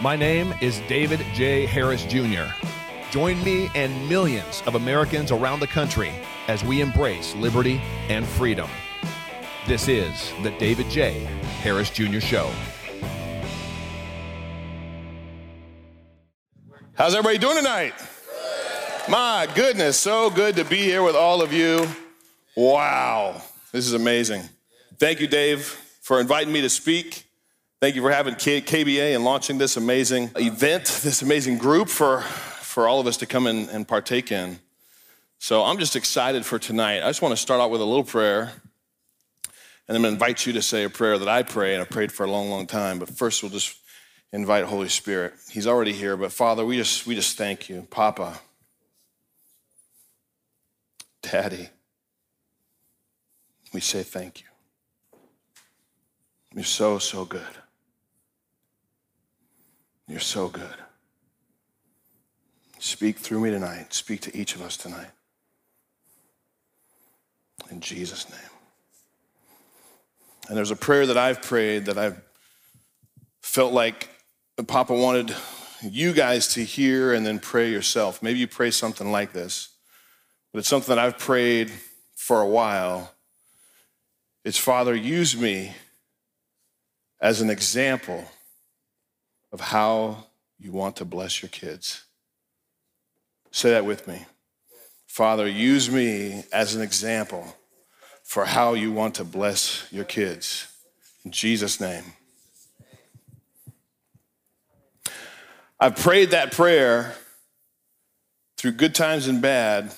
My name is David J. Harris Jr. Join me and millions of Americans around the country as we embrace liberty and freedom. This is the David J. Harris Jr. Show. How's everybody doing tonight? My goodness, so good to be here with all of you. Wow, this is amazing. Thank you, Dave, for inviting me to speak. Thank you for having K- KBA and launching this amazing event, this amazing group for, for all of us to come in and partake in. So I'm just excited for tonight. I just want to start out with a little prayer, and I'm going to invite you to say a prayer that I pray, and I've prayed for a long, long time. But first, we'll just invite Holy Spirit. He's already here, but Father, we just, we just thank you. Papa, Daddy, we say thank you. You're so, so good. You're so good. Speak through me tonight. Speak to each of us tonight. In Jesus' name. And there's a prayer that I've prayed that I've felt like Papa wanted you guys to hear and then pray yourself. Maybe you pray something like this, but it's something that I've prayed for a while. It's Father, use me as an example of how you want to bless your kids. Say that with me. Father, use me as an example for how you want to bless your kids. In Jesus' name. I've prayed that prayer through good times and bad,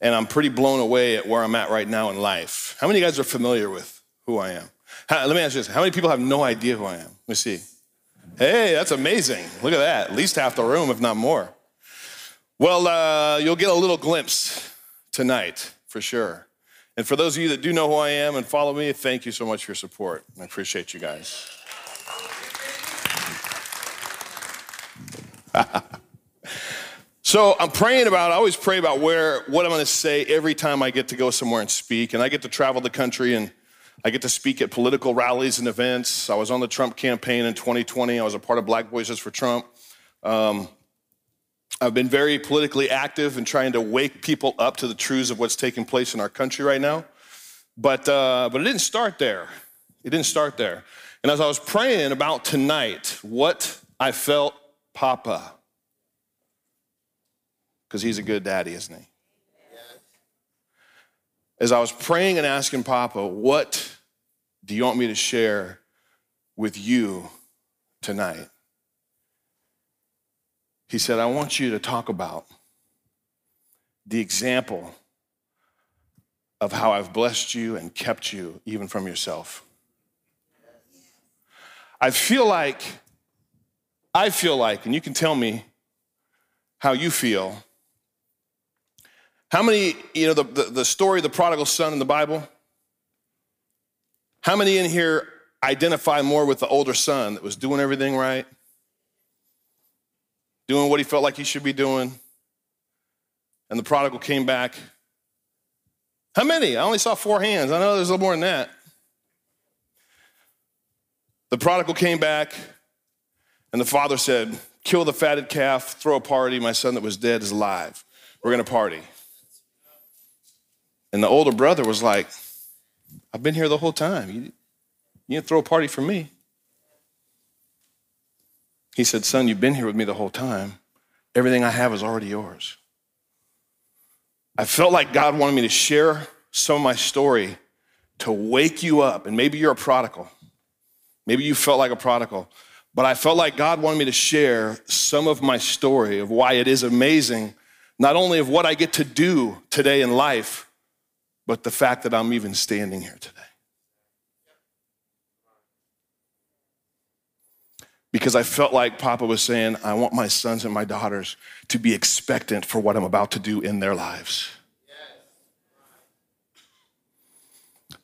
and I'm pretty blown away at where I'm at right now in life. How many of you guys are familiar with who I am? How, let me ask you this. How many people have no idea who I am? Let me see. Hey, that's amazing. Look at that. At least half the room, if not more. Well, uh, you'll get a little glimpse tonight, for sure. And for those of you that do know who I am and follow me, thank you so much for your support. I appreciate you guys. so I'm praying about, I always pray about where, what I'm gonna say every time I get to go somewhere and speak. And I get to travel the country and I get to speak at political rallies and events. I was on the Trump campaign in 2020. I was a part of Black Voices for Trump. Um, I've been very politically active and trying to wake people up to the truths of what's taking place in our country right now. But, uh, but it didn't start there. It didn't start there. And as I was praying about tonight, what I felt Papa, because he's a good daddy, isn't he? As I was praying and asking Papa, what do you want me to share with you tonight? He said, I want you to talk about the example of how I've blessed you and kept you even from yourself. I feel like, I feel like, and you can tell me how you feel. How many, you know, the, the, the story of the prodigal son in the Bible? How many in here identify more with the older son that was doing everything right? Doing what he felt like he should be doing? And the prodigal came back. How many? I only saw four hands. I know there's a little more than that. The prodigal came back, and the father said, Kill the fatted calf, throw a party. My son that was dead is alive. We're going to party. And the older brother was like, I've been here the whole time. You, you didn't throw a party for me. He said, Son, you've been here with me the whole time. Everything I have is already yours. I felt like God wanted me to share some of my story to wake you up. And maybe you're a prodigal. Maybe you felt like a prodigal. But I felt like God wanted me to share some of my story of why it is amazing, not only of what I get to do today in life, but the fact that I'm even standing here today. Because I felt like Papa was saying, I want my sons and my daughters to be expectant for what I'm about to do in their lives.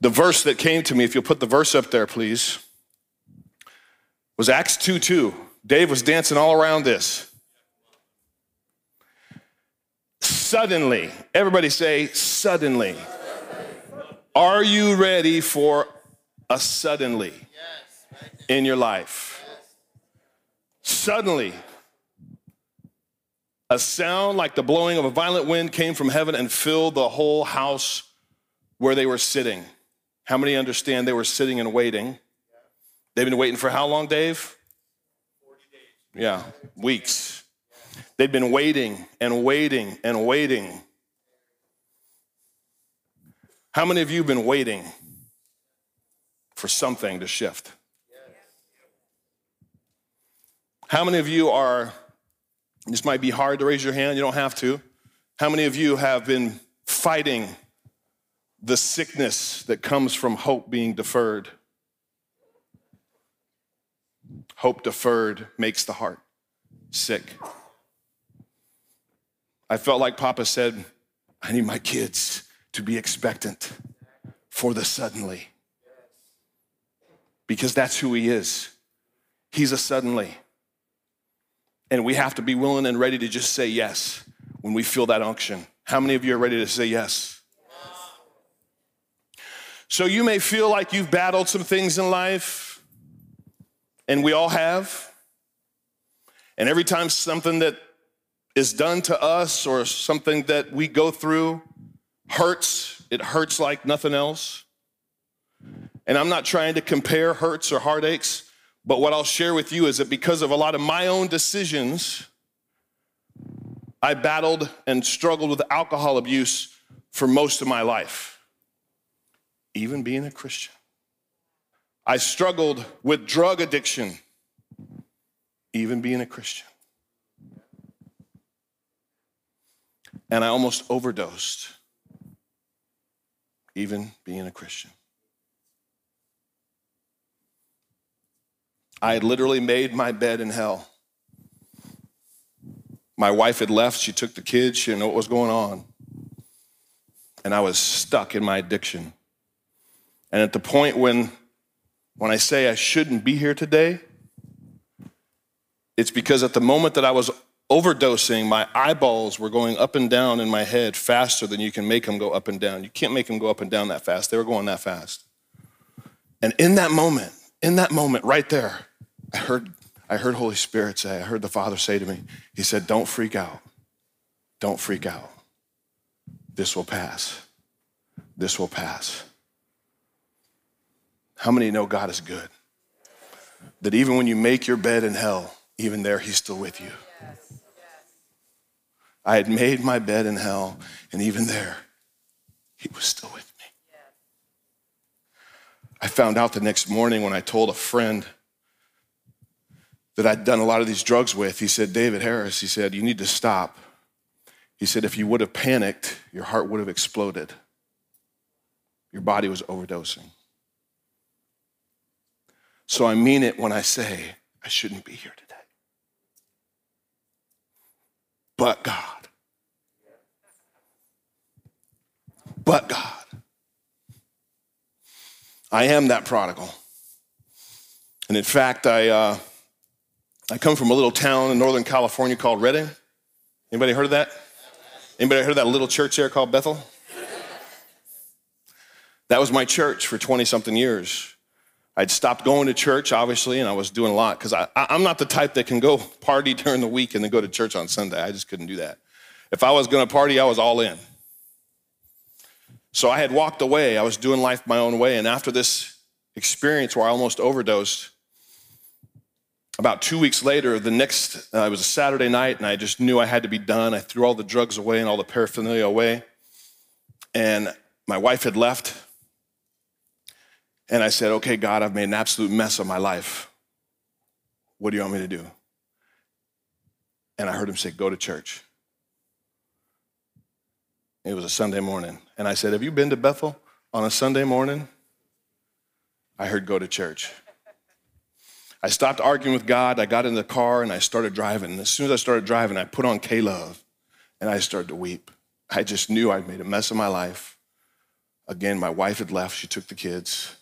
The verse that came to me, if you'll put the verse up there, please, was Acts 2 2. Dave was dancing all around this. Suddenly, everybody say, suddenly. Are you ready for a suddenly in your life? Suddenly, a sound like the blowing of a violent wind came from heaven and filled the whole house where they were sitting. How many understand they were sitting and waiting? They've been waiting for how long, Dave? 40 days. Yeah, weeks. They'd been waiting and waiting and waiting. How many of you have been waiting for something to shift? How many of you are, this might be hard to raise your hand, you don't have to. How many of you have been fighting the sickness that comes from hope being deferred? Hope deferred makes the heart sick. I felt like Papa said, I need my kids to be expectant for the suddenly. Because that's who he is. He's a suddenly. And we have to be willing and ready to just say yes when we feel that unction. How many of you are ready to say yes? So you may feel like you've battled some things in life, and we all have. And every time something that is done to us or something that we go through hurts, it hurts like nothing else. And I'm not trying to compare hurts or heartaches. But what I'll share with you is that because of a lot of my own decisions, I battled and struggled with alcohol abuse for most of my life, even being a Christian. I struggled with drug addiction, even being a Christian. And I almost overdosed, even being a Christian. I had literally made my bed in hell. My wife had left, she took the kids, she didn't know what was going on. And I was stuck in my addiction. And at the point when, when I say I shouldn't be here today, it's because at the moment that I was overdosing, my eyeballs were going up and down in my head faster than you can make them go up and down. You can't make them go up and down that fast. They were going that fast. And in that moment, in that moment right there, I heard, I heard Holy Spirit say, I heard the Father say to me, He said, Don't freak out. Don't freak out. This will pass. This will pass. How many know God is good? That even when you make your bed in hell, even there, He's still with you. I had made my bed in hell, and even there, He was still with me. I found out the next morning when I told a friend that I'd done a lot of these drugs with, he said, David Harris, he said, you need to stop. He said, if you would have panicked, your heart would have exploded. Your body was overdosing. So I mean it when I say I shouldn't be here today. But God. But God. I am that prodigal. And in fact, I. Uh, I come from a little town in Northern California called Redding. Anybody heard of that? Anybody heard of that little church there called Bethel? That was my church for 20 something years. I'd stopped going to church, obviously, and I was doing a lot because I'm not the type that can go party during the week and then go to church on Sunday. I just couldn't do that. If I was going to party, I was all in. So I had walked away. I was doing life my own way. And after this experience where I almost overdosed, about two weeks later, the next, uh, it was a Saturday night, and I just knew I had to be done. I threw all the drugs away and all the paraphernalia away. And my wife had left. And I said, Okay, God, I've made an absolute mess of my life. What do you want me to do? And I heard him say, Go to church. It was a Sunday morning. And I said, Have you been to Bethel on a Sunday morning? I heard, Go to church. I stopped arguing with God. I got in the car and I started driving. And as soon as I started driving, I put on K Love and I started to weep. I just knew I'd made a mess of my life. Again, my wife had left. She took the kids.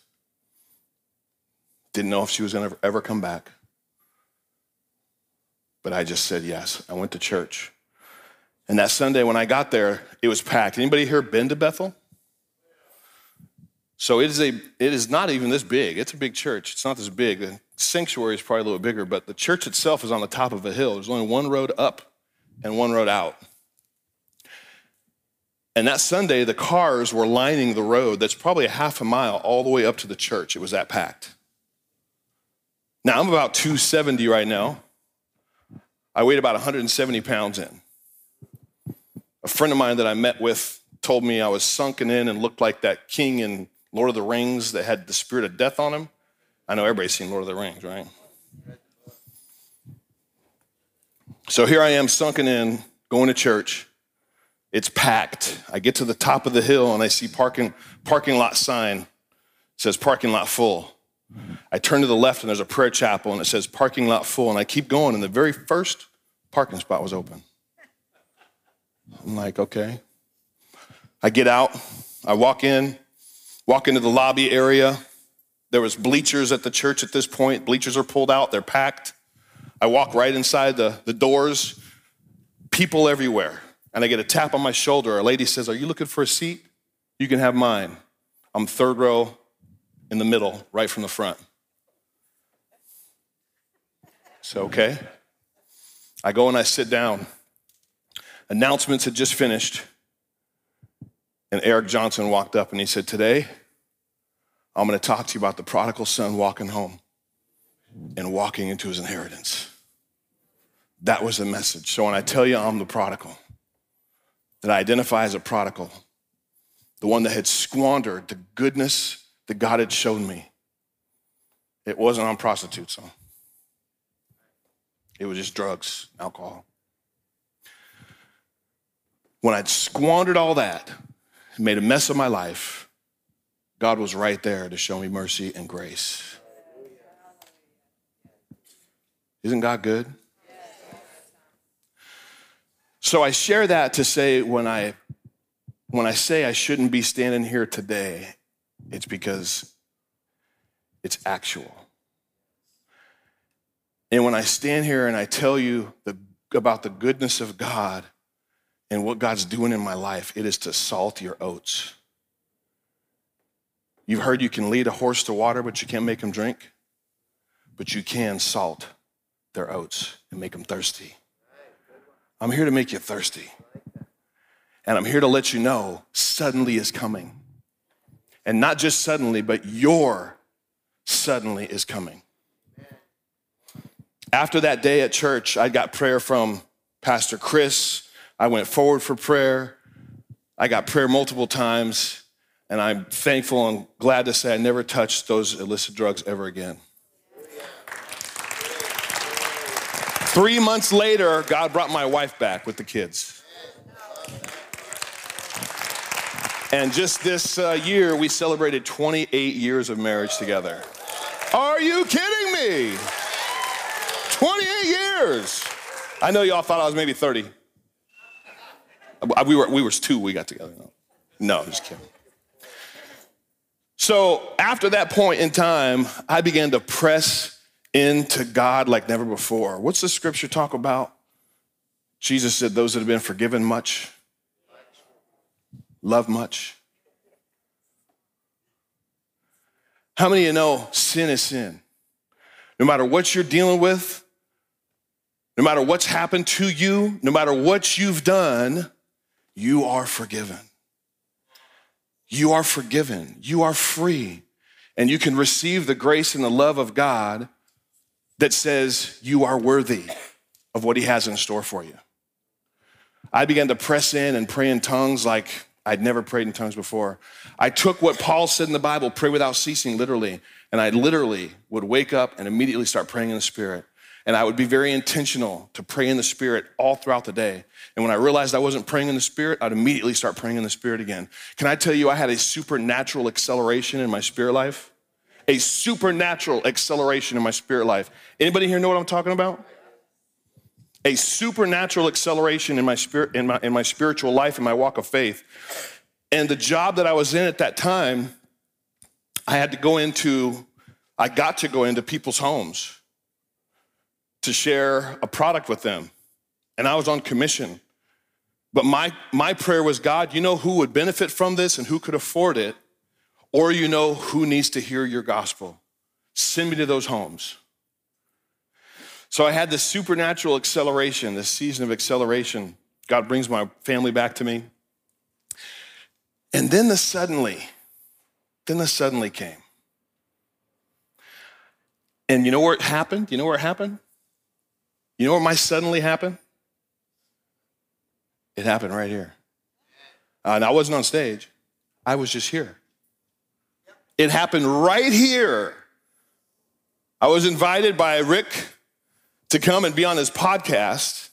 Didn't know if she was going to ever come back. But I just said yes. I went to church. And that Sunday when I got there, it was packed. Anybody here been to Bethel? So it is a it is not even this big. It's a big church. It's not this big The sanctuary is probably a little bigger, but the church itself is on the top of a hill. There's only one road up and one road out. And that Sunday, the cars were lining the road that's probably a half a mile all the way up to the church. It was that packed. Now, I'm about 270 right now. I weighed about 170 pounds in. A friend of mine that I met with told me I was sunken in and looked like that king in Lord of the Rings that had the spirit of death on him. I know everybody's seen Lord of the Rings, right? So here I am, sunken in, going to church. It's packed. I get to the top of the hill and I see parking parking lot sign. It says parking lot full. I turn to the left and there's a prayer chapel and it says parking lot full. And I keep going and the very first parking spot was open. I'm like, okay. I get out, I walk in, walk into the lobby area. There was bleachers at the church at this point. Bleachers are pulled out, they're packed. I walk right inside the, the doors, people everywhere. And I get a tap on my shoulder. A lady says, Are you looking for a seat? You can have mine. I'm third row in the middle, right from the front. So, okay. I go and I sit down. Announcements had just finished. And Eric Johnson walked up and he said, Today, I'm going to talk to you about the prodigal son walking home and walking into his inheritance. That was the message. So when I tell you I'm the prodigal, that I identify as a prodigal, the one that had squandered the goodness that God had shown me, it wasn't on prostitutes, so. It was just drugs, alcohol. When I'd squandered all that, made a mess of my life, God was right there to show me mercy and grace. Isn't God good? So I share that to say when I when I say I shouldn't be standing here today, it's because it's actual. And when I stand here and I tell you the, about the goodness of God and what God's doing in my life, it is to salt your oats. You've heard you can lead a horse to water, but you can't make him drink. But you can salt their oats and make them thirsty. I'm here to make you thirsty. And I'm here to let you know suddenly is coming. And not just suddenly, but your suddenly is coming. After that day at church, I got prayer from Pastor Chris. I went forward for prayer. I got prayer multiple times. And I'm thankful and glad to say I never touched those illicit drugs ever again. Three months later, God brought my wife back with the kids. And just this uh, year, we celebrated 28 years of marriage together. Are you kidding me? 28 years. I know y'all thought I was maybe 30. We were, we were two, we got together. No, no just kidding. So after that point in time, I began to press into God like never before. What's the scripture talk about? Jesus said, Those that have been forgiven much, love much. How many of you know sin is sin? No matter what you're dealing with, no matter what's happened to you, no matter what you've done, you are forgiven. You are forgiven. You are free. And you can receive the grace and the love of God that says you are worthy of what he has in store for you. I began to press in and pray in tongues like I'd never prayed in tongues before. I took what Paul said in the Bible, pray without ceasing, literally, and I literally would wake up and immediately start praying in the Spirit. And I would be very intentional to pray in the Spirit all throughout the day. And when I realized I wasn't praying in the Spirit, I'd immediately start praying in the Spirit again. Can I tell you, I had a supernatural acceleration in my spirit life? a supernatural acceleration in my spirit life. Anybody here know what I'm talking about? A supernatural acceleration in my spirit in my in my spiritual life in my walk of faith. And the job that I was in at that time, I had to go into I got to go into people's homes to share a product with them. And I was on commission. But my, my prayer was God, you know who would benefit from this and who could afford it? or you know who needs to hear your gospel, send me to those homes. So I had this supernatural acceleration, this season of acceleration. God brings my family back to me. And then the suddenly, then the suddenly came. And you know where it happened? You know where it happened? You know where my suddenly happened? It happened right here. Uh, and I wasn't on stage, I was just here. It happened right here. I was invited by Rick to come and be on his podcast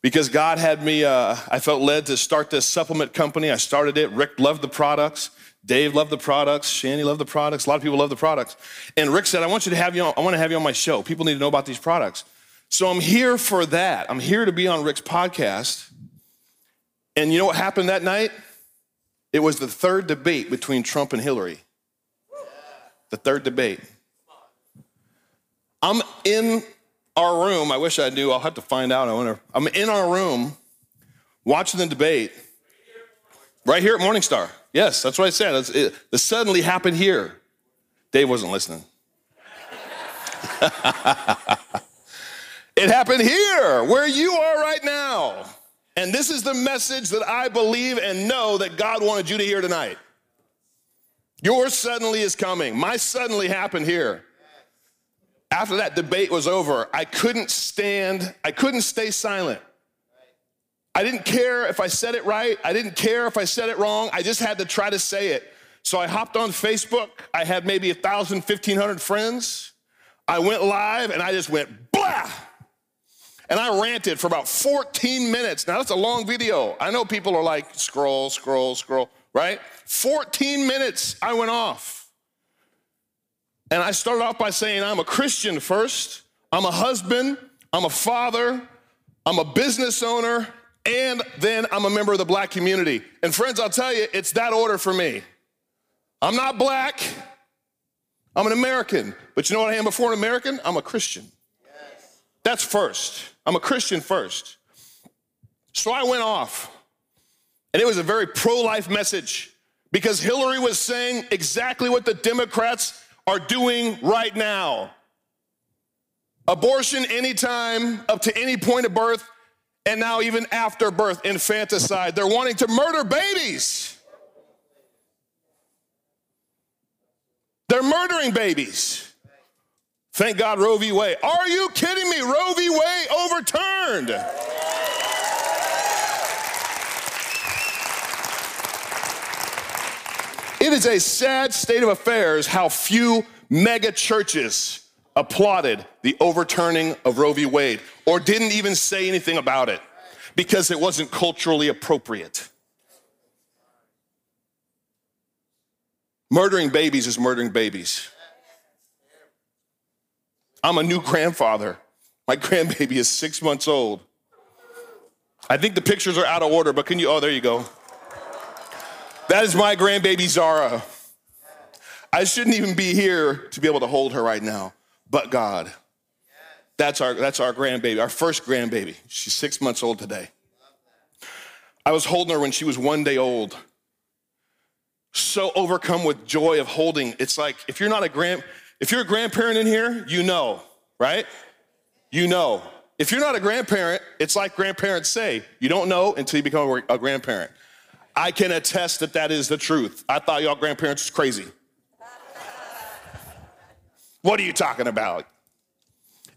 because God had me, uh, I felt led to start this supplement company. I started it. Rick loved the products. Dave loved the products. Shanny loved the products. A lot of people love the products. And Rick said, I want you to have you on, I want to have you on my show. People need to know about these products. So I'm here for that. I'm here to be on Rick's podcast. And you know what happened that night? It was the third debate between Trump and Hillary. The third debate. I'm in our room. I wish I knew. I'll have to find out. I wonder. I'm in our room watching the debate right here at Morningstar. Yes, that's what I said. It, the suddenly happened here. Dave wasn't listening. it happened here, where you are right now. And this is the message that I believe and know that God wanted you to hear tonight. Your suddenly is coming. My suddenly happened here. After that debate was over, I couldn't stand, I couldn't stay silent. I didn't care if I said it right. I didn't care if I said it wrong. I just had to try to say it. So I hopped on Facebook. I had maybe 1,000, 1,500 friends. I went live and I just went blah. And I ranted for about 14 minutes. Now, that's a long video. I know people are like, scroll, scroll, scroll, right? 14 minutes I went off. And I started off by saying, I'm a Christian first, I'm a husband, I'm a father, I'm a business owner, and then I'm a member of the black community. And friends, I'll tell you, it's that order for me. I'm not black, I'm an American. But you know what I am before an American? I'm a Christian. Yes. That's first. I'm a Christian first. So I went off, and it was a very pro life message because Hillary was saying exactly what the Democrats are doing right now. Abortion anytime, up to any point of birth, and now even after birth, infanticide. They're wanting to murder babies. They're murdering babies. Thank God Roe v. Wade. Are you kidding me? Roe v. Wade overturned. It is a sad state of affairs how few mega churches applauded the overturning of Roe v. Wade or didn't even say anything about it because it wasn't culturally appropriate. Murdering babies is murdering babies. I'm a new grandfather. My grandbaby is six months old. I think the pictures are out of order, but can you? Oh, there you go. That is my grandbaby Zara. I shouldn't even be here to be able to hold her right now, but God. That's our, that's our grandbaby, our first grandbaby. She's six months old today. I was holding her when she was one day old. So overcome with joy of holding. It's like if you're not a grand, if you're a grandparent in here, you know, right? You know. If you're not a grandparent, it's like grandparents say, you don't know until you become a grandparent. I can attest that that is the truth. I thought y'all grandparents was crazy. what are you talking about?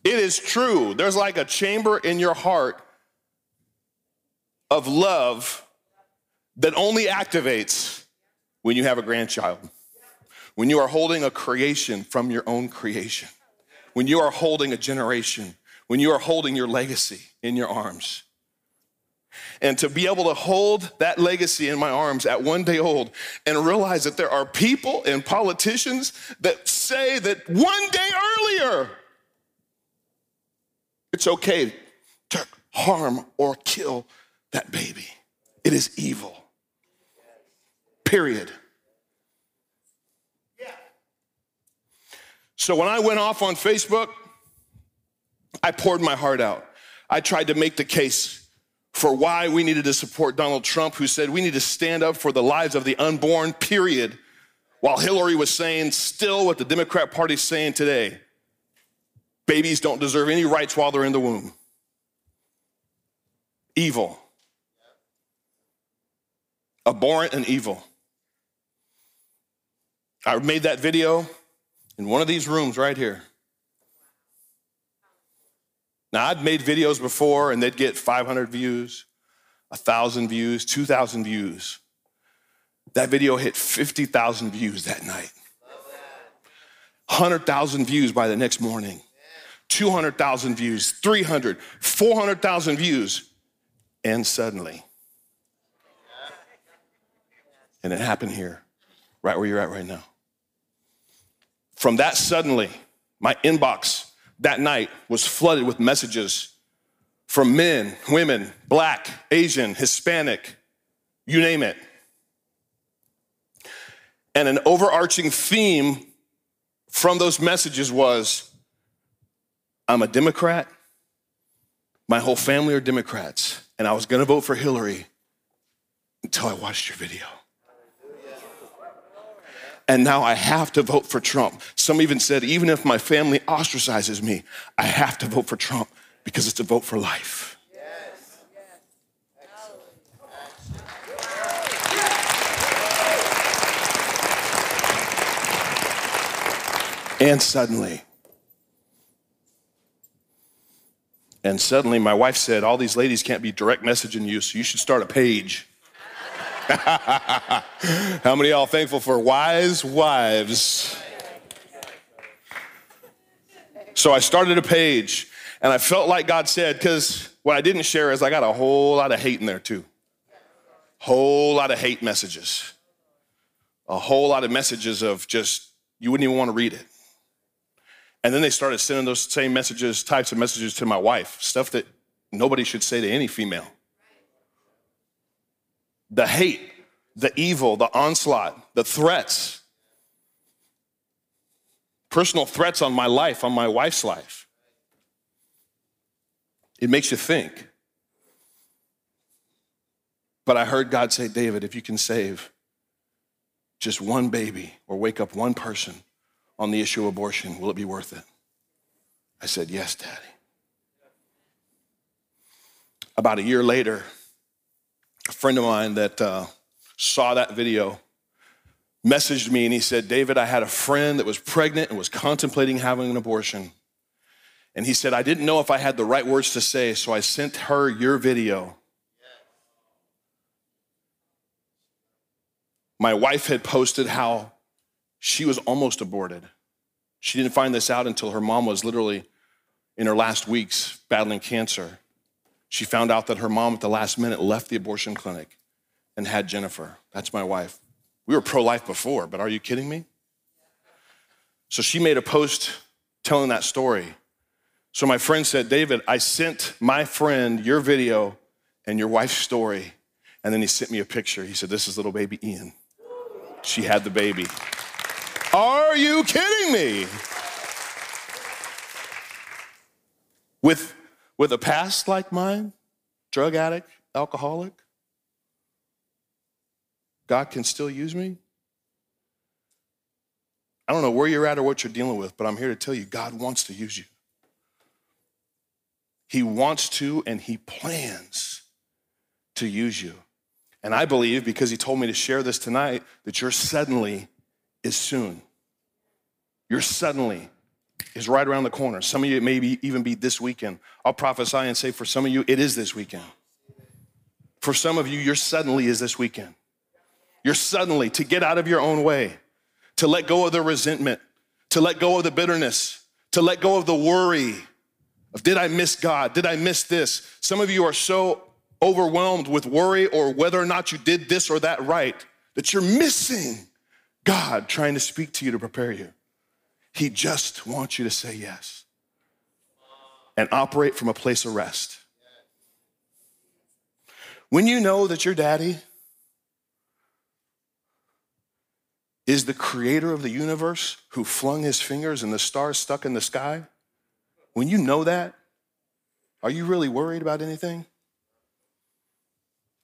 It is true. There's like a chamber in your heart of love that only activates when you have a grandchild. When you are holding a creation from your own creation. When you are holding a generation. When you are holding your legacy in your arms. And to be able to hold that legacy in my arms at one day old and realize that there are people and politicians that say that one day earlier, it's okay to harm or kill that baby. It is evil. Period. So when I went off on Facebook, I poured my heart out. I tried to make the case for why we needed to support Donald Trump, who said we need to stand up for the lives of the unborn, period, while Hillary was saying still what the Democrat Party's saying today Babies don't deserve any rights while they're in the womb. Evil. Abhorrent and evil. I made that video in one of these rooms right here. Now, I'd made videos before and they'd get 500 views, 1,000 views, 2,000 views. That video hit 50,000 views that night. 100,000 views by the next morning. 200,000 views, 300, 400,000 views. And suddenly, and it happened here, right where you're at right now. From that suddenly, my inbox that night was flooded with messages from men, women, black, Asian, Hispanic, you name it. And an overarching theme from those messages was I'm a Democrat, my whole family are Democrats, and I was gonna vote for Hillary until I watched your video and now I have to vote for Trump. Some even said, even if my family ostracizes me, I have to vote for Trump because it's a vote for life. And suddenly, and suddenly my wife said, All these ladies can't be direct messaging you, so you should start a page. How many y'all thankful for wise wives? So I started a page and I felt like God said, because what I didn't share is I got a whole lot of hate in there too. Whole lot of hate messages. A whole lot of messages of just, you wouldn't even want to read it. And then they started sending those same messages, types of messages to my wife, stuff that nobody should say to any female the hate, the evil, the onslaught, the threats, personal threats on my life, on my wife's life. It makes you think. But I heard God say, David, if you can save just one baby or wake up one person on the issue of abortion, will it be worth it? I said, Yes, Daddy. About a year later, a friend of mine that uh, saw that video messaged me and he said, David, I had a friend that was pregnant and was contemplating having an abortion. And he said, I didn't know if I had the right words to say, so I sent her your video. My wife had posted how she was almost aborted. She didn't find this out until her mom was literally in her last weeks battling cancer. She found out that her mom at the last minute left the abortion clinic and had Jennifer. That's my wife. We were pro life before, but are you kidding me? So she made a post telling that story. So my friend said, David, I sent my friend your video and your wife's story. And then he sent me a picture. He said, This is little baby Ian. She had the baby. Are you kidding me? With with a past like mine, drug addict, alcoholic, God can still use me? I don't know where you're at or what you're dealing with, but I'm here to tell you God wants to use you. He wants to and He plans to use you. And I believe, because He told me to share this tonight, that your suddenly is soon. Your suddenly is right around the corner. Some of you, it may be, even be this weekend. I'll prophesy and say, for some of you, it is this weekend. For some of you, your suddenly is this weekend. You're suddenly to get out of your own way, to let go of the resentment, to let go of the bitterness, to let go of the worry of did I miss God? Did I miss this? Some of you are so overwhelmed with worry or whether or not you did this or that right that you're missing God trying to speak to you to prepare you. He just wants you to say yes and operate from a place of rest. When you know that your daddy is the creator of the universe who flung his fingers and the stars stuck in the sky, when you know that, are you really worried about anything?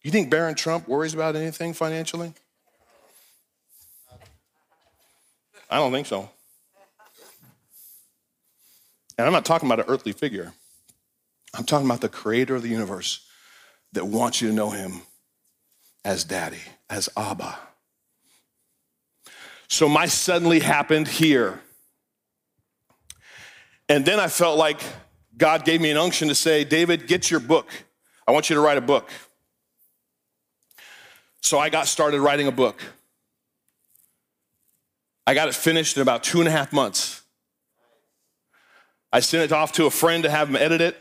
You think Barron Trump worries about anything financially? I don't think so. And I'm not talking about an earthly figure, I'm talking about the creator of the universe that wants you to know him as daddy, as Abba. So my suddenly happened here. And then I felt like God gave me an unction to say, David, get your book. I want you to write a book. So I got started writing a book. I got it finished in about two and a half months. I sent it off to a friend to have him edit it.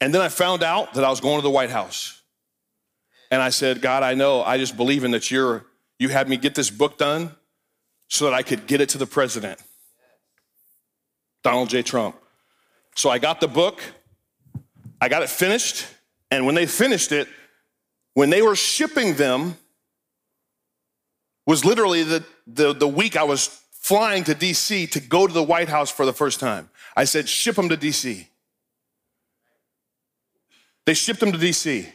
And then I found out that I was going to the White House. And I said, God, I know, I just believe in that you're, you had me get this book done so that I could get it to the president, Donald J. Trump. So I got the book, I got it finished, and when they finished it, when they were shipping them, was literally the, the, the week I was flying to DC to go to the White House for the first time. I said, ship them to DC. They shipped them to DC.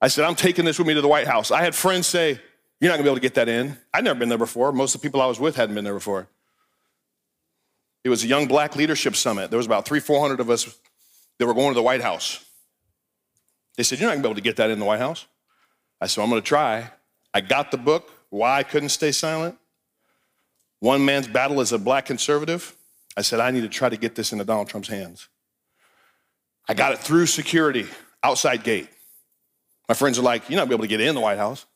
I said, I'm taking this with me to the White House. I had friends say, You're not gonna be able to get that in. I'd never been there before. Most of the people I was with hadn't been there before. It was a young black leadership summit. There was about three, 400 of us that were going to the White House. They said, You're not gonna be able to get that in the White House. I said, I'm gonna try. I got the book, Why I Couldn't Stay Silent. One man's battle as a black conservative. I said, I need to try to get this into Donald Trump's hands. I got it through security, outside gate. My friends are like, You're not be able to get in the White House.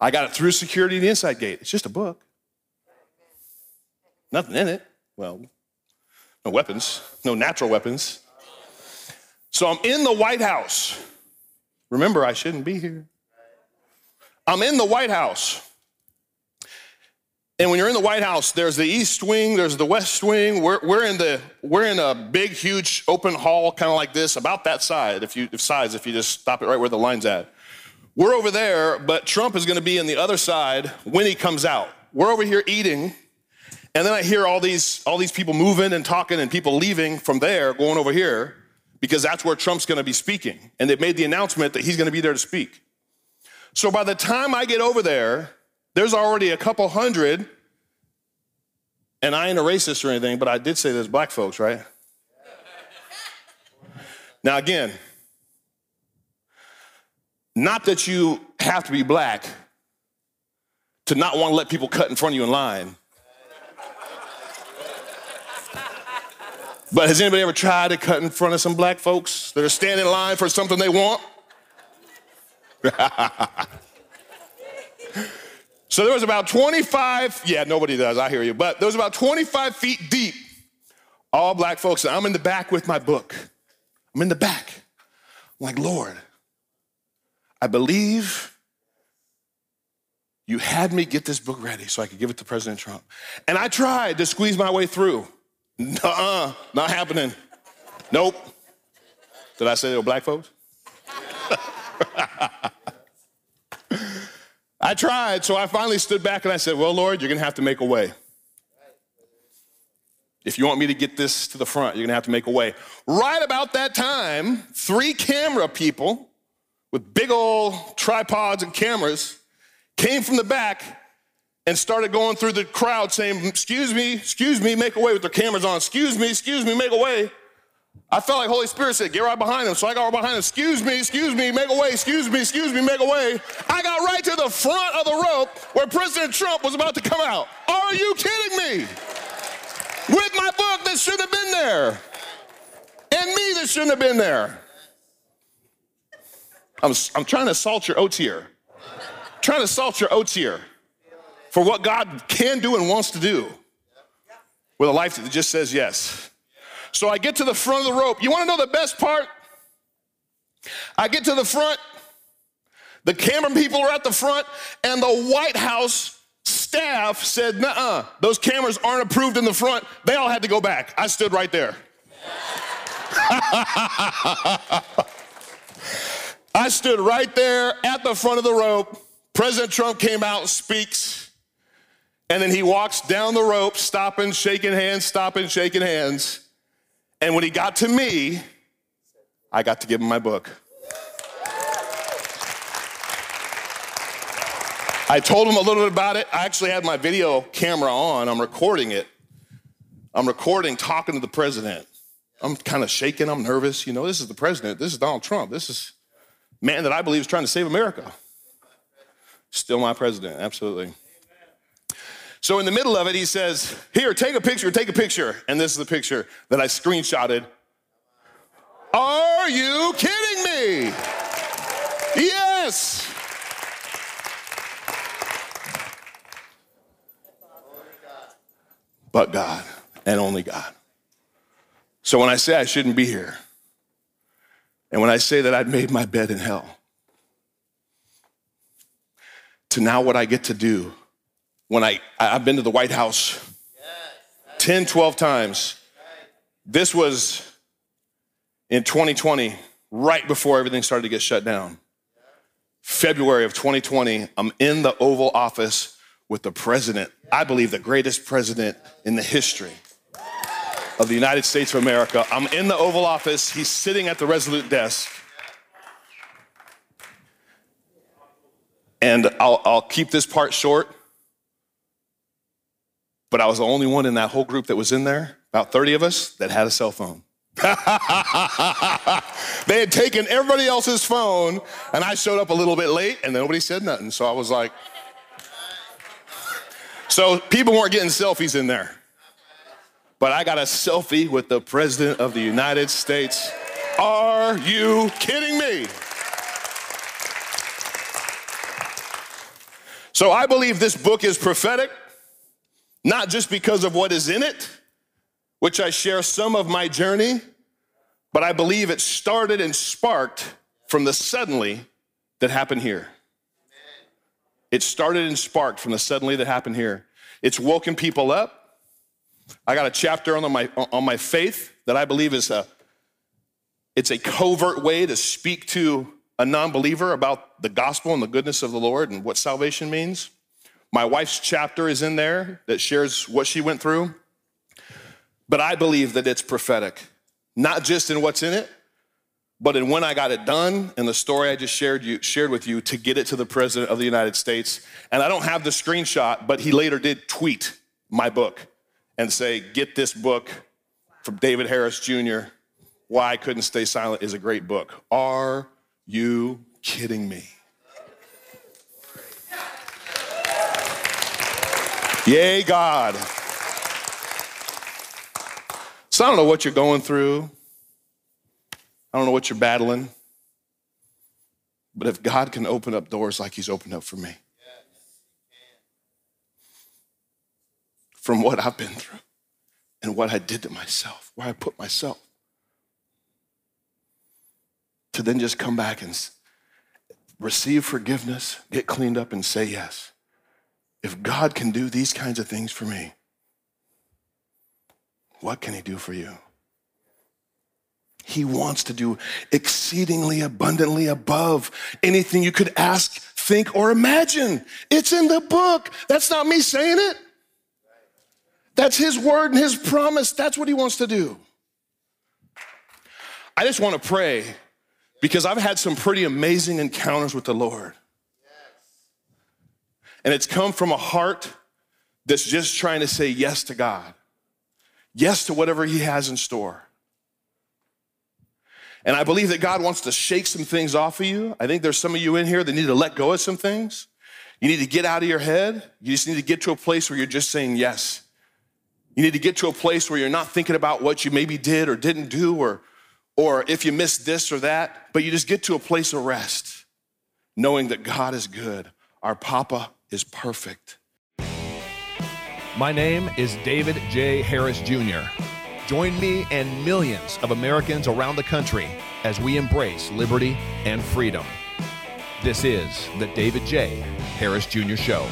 I got it through security, the inside gate. It's just a book. Nothing in it. Well, no weapons, no natural weapons. So I'm in the White House. Remember, I shouldn't be here. I'm in the White House. And when you're in the White House, there's the East Wing, there's the West Wing. We're, we're in the we're in a big, huge open hall, kind of like this, about that side. If you if size, if you just stop it right where the line's at. We're over there, but Trump is going to be on the other side when he comes out. We're over here eating, and then I hear all these all these people moving and talking, and people leaving from there, going over here, because that's where Trump's going to be speaking. And they've made the announcement that he's going to be there to speak. So by the time I get over there, there's already a couple hundred, and I ain't a racist or anything, but I did say there's black folks, right? Now, again, not that you have to be black to not want to let people cut in front of you in line. But has anybody ever tried to cut in front of some black folks that are standing in line for something they want? so there was about 25, yeah, nobody does, I hear you, but there was about 25 feet deep, all black folks. And I'm in the back with my book. I'm in the back. I'm like, Lord, I believe you had me get this book ready so I could give it to President Trump. And I tried to squeeze my way through. Nuh-uh, not happening. Nope. Did I say they were black folks? I tried, so I finally stood back and I said, Well, Lord, you're gonna have to make a way. If you want me to get this to the front, you're gonna have to make a way. Right about that time, three camera people with big old tripods and cameras came from the back and started going through the crowd saying, Excuse me, excuse me, make way with their cameras on. Excuse me, excuse me, make way. I felt like Holy Spirit said, Get right behind him. So I got right behind him. Excuse me, excuse me, make a way. Excuse me, excuse me, make a way. I got right to the front of the rope where President Trump was about to come out. Are you kidding me? With my book that shouldn't have been there, and me that shouldn't have been there. I'm, I'm trying to salt your oats here. trying to salt your oats here for what God can do and wants to do with a life that just says yes. So I get to the front of the rope. You want to know the best part? I get to the front. The camera people are at the front, and the White House staff said, "Nah, those cameras aren't approved in the front." They all had to go back. I stood right there. I stood right there at the front of the rope. President Trump came out speaks. And then he walks down the rope, stopping, shaking hands, stopping, shaking hands. And when he got to me, I got to give him my book. I told him a little bit about it. I actually had my video camera on, I'm recording it. I'm recording, talking to the president. I'm kind of shaking, I'm nervous. You know, this is the president, this is Donald Trump, this is man that I believe is trying to save America. Still my president, absolutely. So in the middle of it, he says, Here, take a picture, take a picture. And this is the picture that I screenshotted. Are you kidding me? Yes. But God and only God. So when I say I shouldn't be here, and when I say that I'd made my bed in hell, to now what I get to do when I, I've been to the White House 10, 12 times. This was in 2020, right before everything started to get shut down. February of 2020, I'm in the Oval Office with the president, I believe the greatest president in the history of the United States of America. I'm in the Oval Office, he's sitting at the Resolute desk. And I'll, I'll keep this part short, but I was the only one in that whole group that was in there, about 30 of us, that had a cell phone. they had taken everybody else's phone, and I showed up a little bit late, and nobody said nothing. So I was like, so people weren't getting selfies in there. But I got a selfie with the President of the United States. Are you kidding me? So I believe this book is prophetic, not just because of what is in it, which I share some of my journey, but I believe it started and sparked from the suddenly that happened here. It started and sparked from the suddenly that happened here. It's woken people up. I got a chapter on my, on my faith that I believe is a, it's a covert way to speak to a non believer about the gospel and the goodness of the Lord and what salvation means. My wife's chapter is in there that shares what she went through. But I believe that it's prophetic, not just in what's in it, but in when I got it done and the story I just shared, you, shared with you to get it to the President of the United States. And I don't have the screenshot, but he later did tweet my book and say, Get this book from David Harris Jr. Why I Couldn't Stay Silent is a great book. Are you kidding me? Yay, God. So I don't know what you're going through. I don't know what you're battling. But if God can open up doors like He's opened up for me, from what I've been through and what I did to myself, where I put myself, to then just come back and receive forgiveness, get cleaned up, and say yes. If God can do these kinds of things for me, what can He do for you? He wants to do exceedingly abundantly above anything you could ask, think, or imagine. It's in the book. That's not me saying it. That's His word and His promise. That's what He wants to do. I just want to pray because I've had some pretty amazing encounters with the Lord. And it's come from a heart that's just trying to say yes to God, yes to whatever He has in store. And I believe that God wants to shake some things off of you. I think there's some of you in here that need to let go of some things. You need to get out of your head. You just need to get to a place where you're just saying yes. You need to get to a place where you're not thinking about what you maybe did or didn't do or or if you missed this or that, but you just get to a place of rest, knowing that God is good. Our Papa is perfect. My name is David J. Harris Jr. Join me and millions of Americans around the country as we embrace liberty and freedom. This is the David J. Harris Jr. Show.